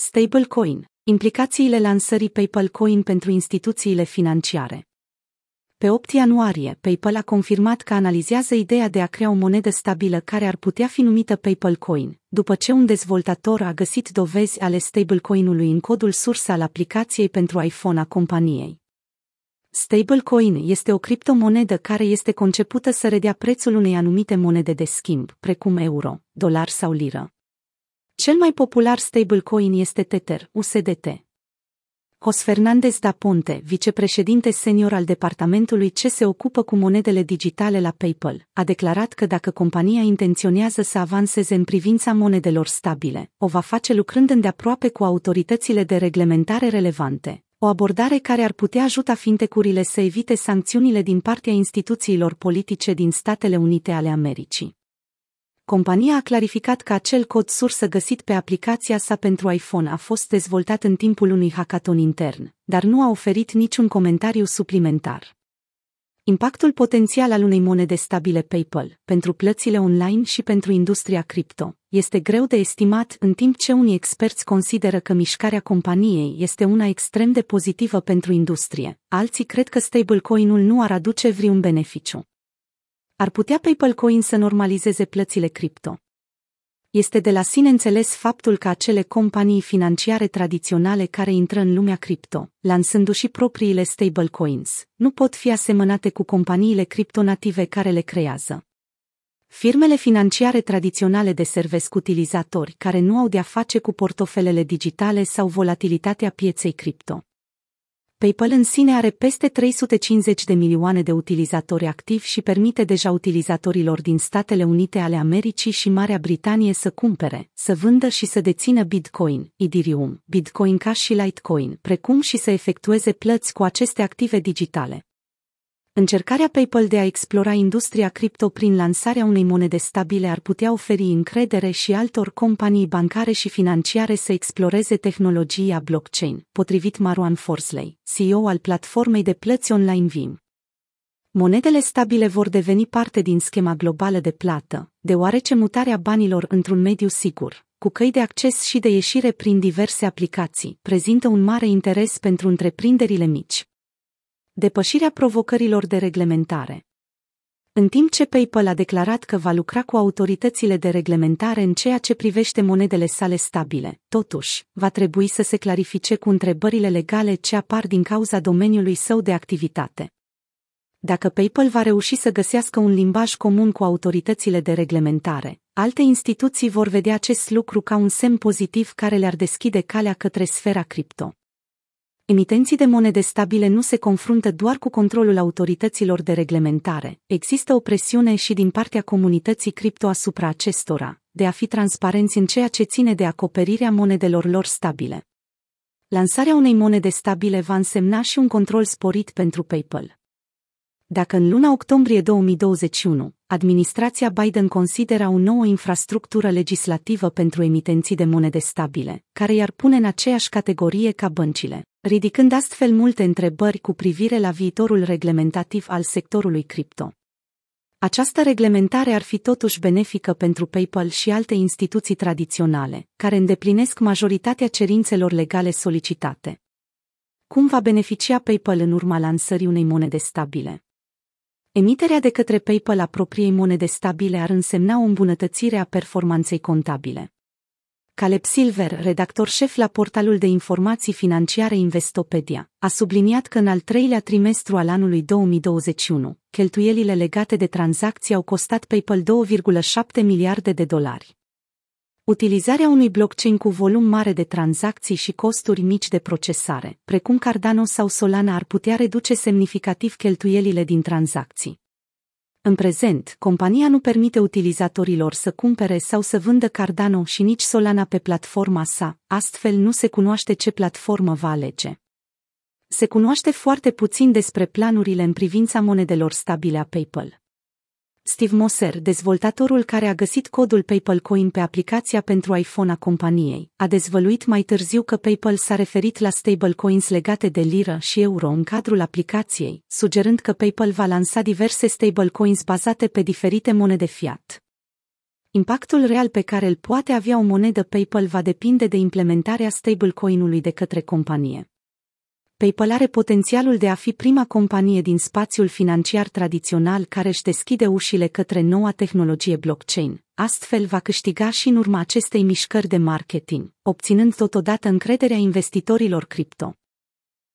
Stablecoin. Implicațiile lansării PayPal Coin pentru instituțiile financiare. Pe 8 ianuarie, PayPal a confirmat că analizează ideea de a crea o monedă stabilă care ar putea fi numită PayPal Coin, după ce un dezvoltator a găsit dovezi ale stablecoin-ului în codul sursă al aplicației pentru iPhone a companiei. Stablecoin este o criptomonedă care este concepută să redea prețul unei anumite monede de schimb, precum euro, dolar sau liră. Cel mai popular stablecoin este Tether, USDT. Jos Fernandez da Ponte, vicepreședinte senior al departamentului ce se ocupă cu monedele digitale la PayPal, a declarat că dacă compania intenționează să avanseze în privința monedelor stabile, o va face lucrând îndeaproape cu autoritățile de reglementare relevante, o abordare care ar putea ajuta fintecurile să evite sancțiunile din partea instituțiilor politice din Statele Unite ale Americii. Compania a clarificat că acel cod sursă găsit pe aplicația sa pentru iPhone a fost dezvoltat în timpul unui hackathon intern, dar nu a oferit niciun comentariu suplimentar. Impactul potențial al unei monede stabile PayPal pentru plățile online și pentru industria cripto este greu de estimat în timp ce unii experți consideră că mișcarea companiei este una extrem de pozitivă pentru industrie, alții cred că stablecoin-ul nu ar aduce vreun beneficiu. Ar putea PayPal Coin să normalizeze plățile cripto. Este de la sine înțeles faptul că acele companii financiare tradiționale care intră în lumea cripto, lansându-și propriile stablecoins, nu pot fi asemănate cu companiile criptonative care le creează. Firmele financiare tradiționale deservesc utilizatori care nu au de-a face cu portofelele digitale sau volatilitatea pieței cripto. PayPal în sine are peste 350 de milioane de utilizatori activi și permite deja utilizatorilor din Statele Unite ale Americii și Marea Britanie să cumpere, să vândă și să dețină Bitcoin, Ethereum, Bitcoin Cash și Litecoin, precum și să efectueze plăți cu aceste active digitale. Încercarea PayPal de a explora industria cripto prin lansarea unei monede stabile ar putea oferi încredere și altor companii bancare și financiare să exploreze tehnologia blockchain, potrivit Marwan Forsley, CEO al platformei de plăți online Vim. Monedele stabile vor deveni parte din schema globală de plată, deoarece mutarea banilor într-un mediu sigur, cu căi de acces și de ieșire prin diverse aplicații, prezintă un mare interes pentru întreprinderile mici depășirea provocărilor de reglementare. În timp ce PayPal a declarat că va lucra cu autoritățile de reglementare în ceea ce privește monedele sale stabile, totuși, va trebui să se clarifice cu întrebările legale ce apar din cauza domeniului său de activitate. Dacă PayPal va reuși să găsească un limbaj comun cu autoritățile de reglementare, alte instituții vor vedea acest lucru ca un semn pozitiv care le-ar deschide calea către sfera cripto emitenții de monede stabile nu se confruntă doar cu controlul autorităților de reglementare, există o presiune și din partea comunității cripto asupra acestora, de a fi transparenți în ceea ce ține de acoperirea monedelor lor stabile. Lansarea unei monede stabile va însemna și un control sporit pentru PayPal. Dacă în luna octombrie 2021, administrația Biden consideră o nouă infrastructură legislativă pentru emitenții de monede stabile, care i-ar pune în aceeași categorie ca băncile, ridicând astfel multe întrebări cu privire la viitorul reglementativ al sectorului cripto. Această reglementare ar fi totuși benefică pentru PayPal și alte instituții tradiționale, care îndeplinesc majoritatea cerințelor legale solicitate. Cum va beneficia PayPal în urma lansării unei monede stabile? Emiterea de către PayPal a propriei monede stabile ar însemna o îmbunătățire a performanței contabile. Caleb Silver, redactor șef la portalul de informații financiare Investopedia, a subliniat că în al treilea trimestru al anului 2021, cheltuielile legate de tranzacții au costat PayPal 2,7 miliarde de dolari. Utilizarea unui blockchain cu volum mare de tranzacții și costuri mici de procesare, precum Cardano sau Solana ar putea reduce semnificativ cheltuielile din tranzacții. În prezent, compania nu permite utilizatorilor să cumpere sau să vândă Cardano și nici Solana pe platforma sa, astfel nu se cunoaște ce platformă va alege. Se cunoaște foarte puțin despre planurile în privința monedelor stabile a PayPal. Steve Moser, dezvoltatorul care a găsit codul PayPal Coin pe aplicația pentru iPhone a companiei, a dezvăluit mai târziu că PayPal s-a referit la stablecoins legate de liră și euro în cadrul aplicației, sugerând că PayPal va lansa diverse stablecoins bazate pe diferite monede fiat. Impactul real pe care îl poate avea o monedă PayPal va depinde de implementarea stablecoin-ului de către companie. PayPal are potențialul de a fi prima companie din spațiul financiar tradițional care își deschide ușile către noua tehnologie blockchain. Astfel va câștiga și în urma acestei mișcări de marketing, obținând totodată încrederea investitorilor cripto.